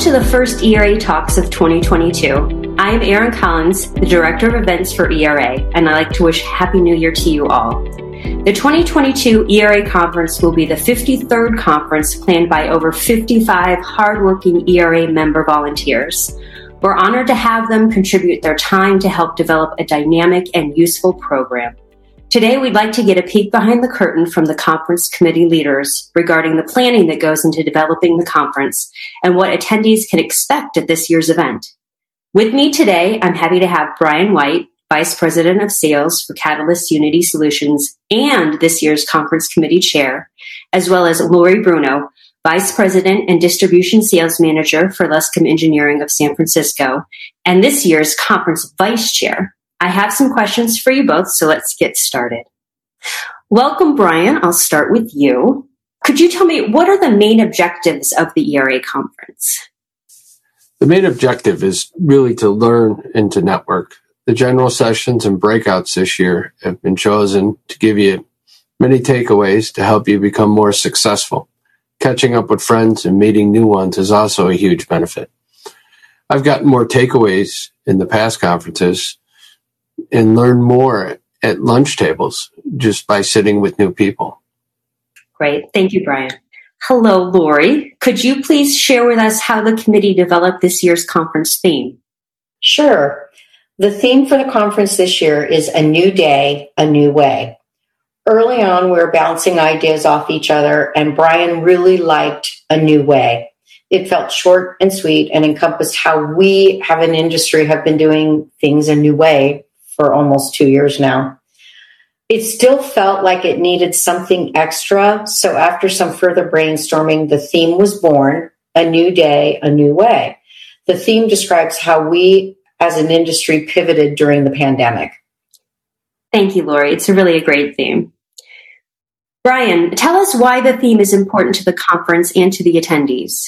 to the first ERA Talks of 2022. I am Erin Collins, the Director of Events for ERA, and I'd like to wish Happy New Year to you all. The 2022 ERA Conference will be the 53rd conference planned by over 55 hardworking ERA member volunteers. We're honored to have them contribute their time to help develop a dynamic and useful program. Today, we'd like to get a peek behind the curtain from the conference committee leaders regarding the planning that goes into developing the conference and what attendees can expect at this year's event. With me today, I'm happy to have Brian White, Vice President of Sales for Catalyst Unity Solutions and this year's conference committee chair, as well as Lori Bruno, Vice President and Distribution Sales Manager for Lescom Engineering of San Francisco, and this year's conference vice chair. I have some questions for you both, so let's get started. Welcome, Brian. I'll start with you. Could you tell me what are the main objectives of the ERA conference? The main objective is really to learn and to network. The general sessions and breakouts this year have been chosen to give you many takeaways to help you become more successful. Catching up with friends and meeting new ones is also a huge benefit. I've gotten more takeaways in the past conferences and learn more at lunch tables just by sitting with new people. Great. Thank you, Brian. Hello, Lori. Could you please share with us how the committee developed this year's conference theme? Sure. The theme for the conference this year is A New Day, A New Way. Early on, we were bouncing ideas off each other, and Brian really liked A New Way. It felt short and sweet and encompassed how we have an industry have been doing things a new way for almost two years now. It still felt like it needed something extra. So after some further brainstorming, the theme was born A New Day, A New Way. The theme describes how we as an industry pivoted during the pandemic. Thank you, Lori. It's really a great theme. Brian, tell us why the theme is important to the conference and to the attendees.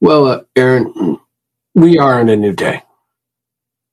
Well, uh, Erin, we are in a new day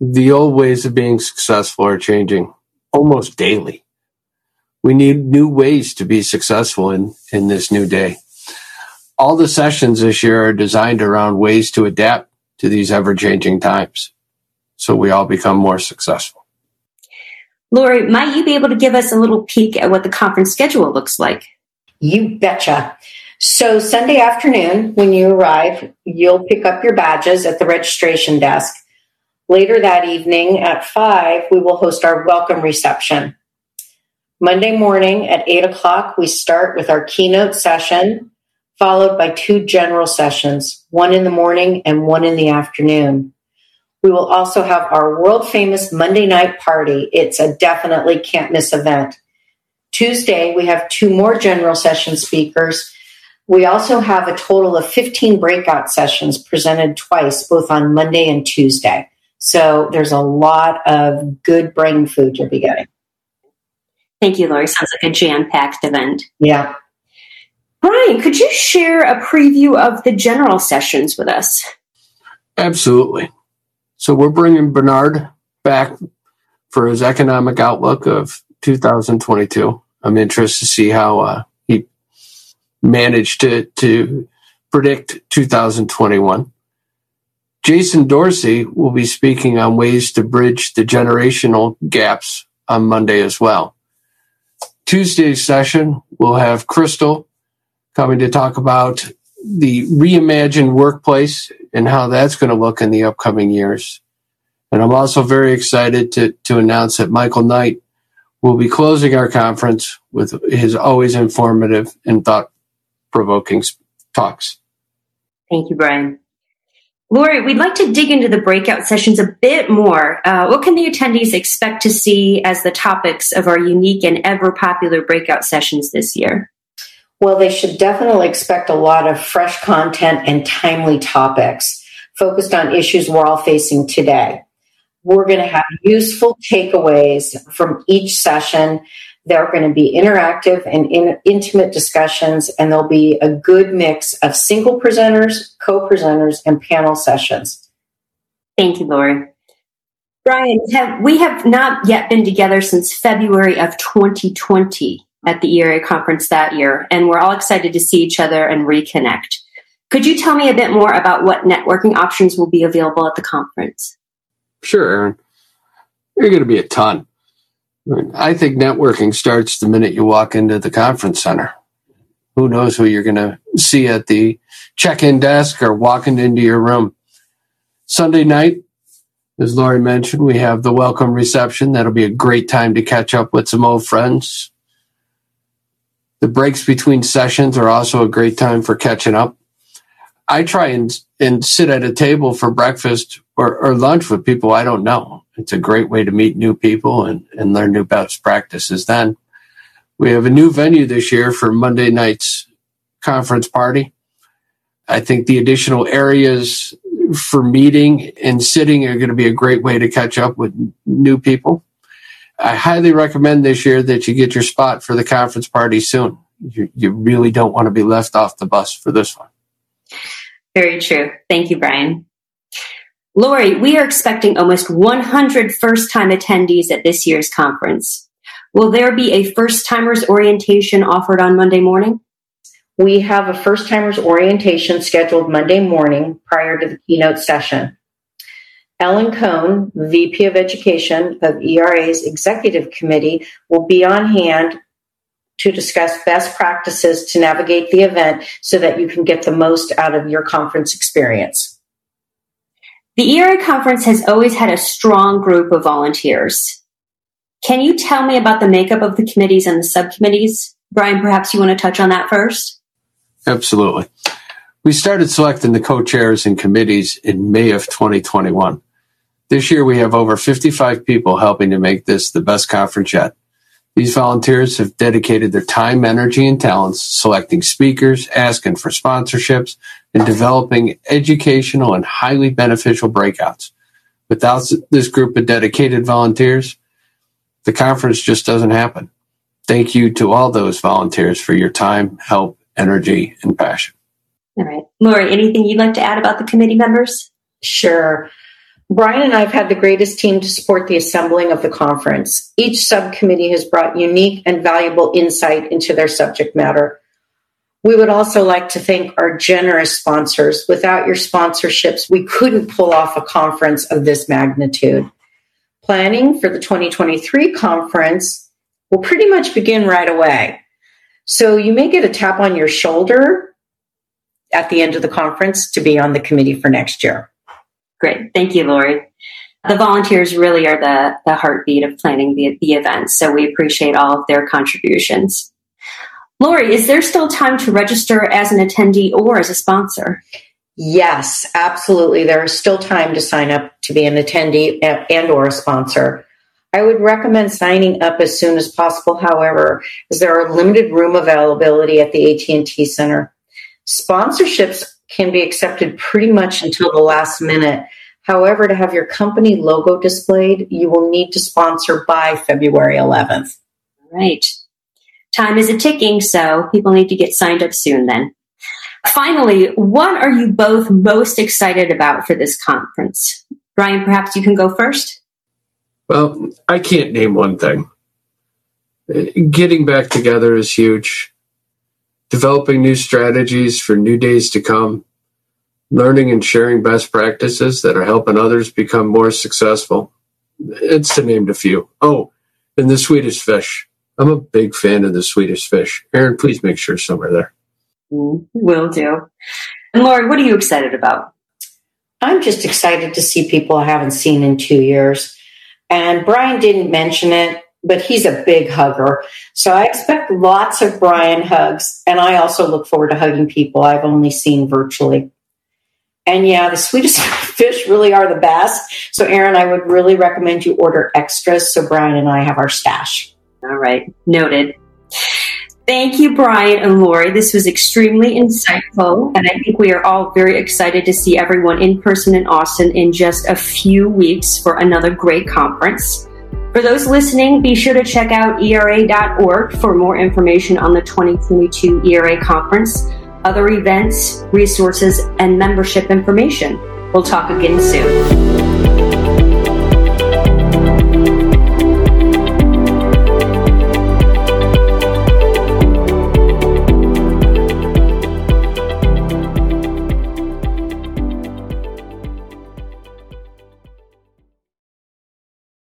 the old ways of being successful are changing almost daily. We need new ways to be successful in, in this new day. All the sessions this year are designed around ways to adapt to these ever changing times so we all become more successful. Lori, might you be able to give us a little peek at what the conference schedule looks like? You betcha. So, Sunday afternoon, when you arrive, you'll pick up your badges at the registration desk. Later that evening at 5, we will host our welcome reception. Monday morning at 8 o'clock, we start with our keynote session, followed by two general sessions, one in the morning and one in the afternoon. We will also have our world famous Monday night party. It's a definitely can't miss event. Tuesday, we have two more general session speakers. We also have a total of 15 breakout sessions presented twice, both on Monday and Tuesday. So there's a lot of good brain food you'll be getting. Thank you, Lori. Sounds like a jam packed event. Yeah. Brian, could you share a preview of the general sessions with us? Absolutely. So we're bringing Bernard back for his economic outlook of 2022. I'm interested to see how uh, he managed to to predict 2021. Jason Dorsey will be speaking on ways to bridge the generational gaps on Monday as well. Tuesday's session, we'll have Crystal coming to talk about the reimagined workplace and how that's going to look in the upcoming years. And I'm also very excited to, to announce that Michael Knight will be closing our conference with his always informative and thought provoking talks. Thank you, Brian. Lori, we'd like to dig into the breakout sessions a bit more. Uh, what can the attendees expect to see as the topics of our unique and ever popular breakout sessions this year? Well, they should definitely expect a lot of fresh content and timely topics focused on issues we're all facing today. We're going to have useful takeaways from each session there are going to be interactive and in, intimate discussions, and there'll be a good mix of single presenters, co presenters, and panel sessions. Thank you, Lori. Brian, have, we have not yet been together since February of 2020 at the ERA conference that year, and we're all excited to see each other and reconnect. Could you tell me a bit more about what networking options will be available at the conference? Sure, Erin. There are going to be a ton. I think networking starts the minute you walk into the conference center. Who knows who you're going to see at the check in desk or walking into your room. Sunday night, as Lori mentioned, we have the welcome reception. That'll be a great time to catch up with some old friends. The breaks between sessions are also a great time for catching up. I try and, and sit at a table for breakfast or, or lunch with people I don't know. It's a great way to meet new people and, and learn new best practices then. We have a new venue this year for Monday night's conference party. I think the additional areas for meeting and sitting are going to be a great way to catch up with new people. I highly recommend this year that you get your spot for the conference party soon. You, you really don't want to be left off the bus for this one. Very true. Thank you, Brian. Lori, we are expecting almost 100 first time attendees at this year's conference. Will there be a first timers orientation offered on Monday morning? We have a first timers orientation scheduled Monday morning prior to the keynote session. Ellen Cohn, VP of Education of ERA's Executive Committee, will be on hand to discuss best practices to navigate the event so that you can get the most out of your conference experience. The ERA conference has always had a strong group of volunteers. Can you tell me about the makeup of the committees and the subcommittees? Brian, perhaps you want to touch on that first? Absolutely. We started selecting the co chairs and committees in May of 2021. This year, we have over 55 people helping to make this the best conference yet. These volunteers have dedicated their time, energy, and talents selecting speakers, asking for sponsorships, and developing educational and highly beneficial breakouts. Without this group of dedicated volunteers, the conference just doesn't happen. Thank you to all those volunteers for your time, help, energy, and passion. All right. Lori, anything you'd like to add about the committee members? Sure. Brian and I have had the greatest team to support the assembling of the conference. Each subcommittee has brought unique and valuable insight into their subject matter. We would also like to thank our generous sponsors. Without your sponsorships, we couldn't pull off a conference of this magnitude. Planning for the 2023 conference will pretty much begin right away. So you may get a tap on your shoulder at the end of the conference to be on the committee for next year. Great. Thank you, Lori. The volunteers really are the, the heartbeat of planning the, the event, so we appreciate all of their contributions. Lori, is there still time to register as an attendee or as a sponsor? Yes, absolutely. There is still time to sign up to be an attendee and or a sponsor. I would recommend signing up as soon as possible, however, as there are limited room availability at the AT&T Center. Sponsorships can be accepted pretty much until the last minute. However, to have your company logo displayed, you will need to sponsor by February 11th. Right. Time is a ticking, so people need to get signed up soon then. Finally, what are you both most excited about for this conference? Brian, perhaps you can go first. Well, I can't name one thing. Uh, getting back together is huge developing new strategies for new days to come, learning and sharing best practices that are helping others become more successful. It's to name a few. Oh, and the Swedish fish. I'm a big fan of the Swedish fish. Erin, please make sure some are there. Mm, will do. And Lori, what are you excited about? I'm just excited to see people I haven't seen in two years. And Brian didn't mention it, but he's a big hugger. So I expect lots of Brian hugs. And I also look forward to hugging people I've only seen virtually. And yeah, the sweetest fish really are the best. So, Erin, I would really recommend you order extras so Brian and I have our stash. All right, noted. Thank you, Brian and Lori. This was extremely insightful, and I think we are all very excited to see everyone in person in Austin in just a few weeks for another great conference. For those listening, be sure to check out ERA.org for more information on the 2022 ERA conference, other events, resources, and membership information. We'll talk again soon.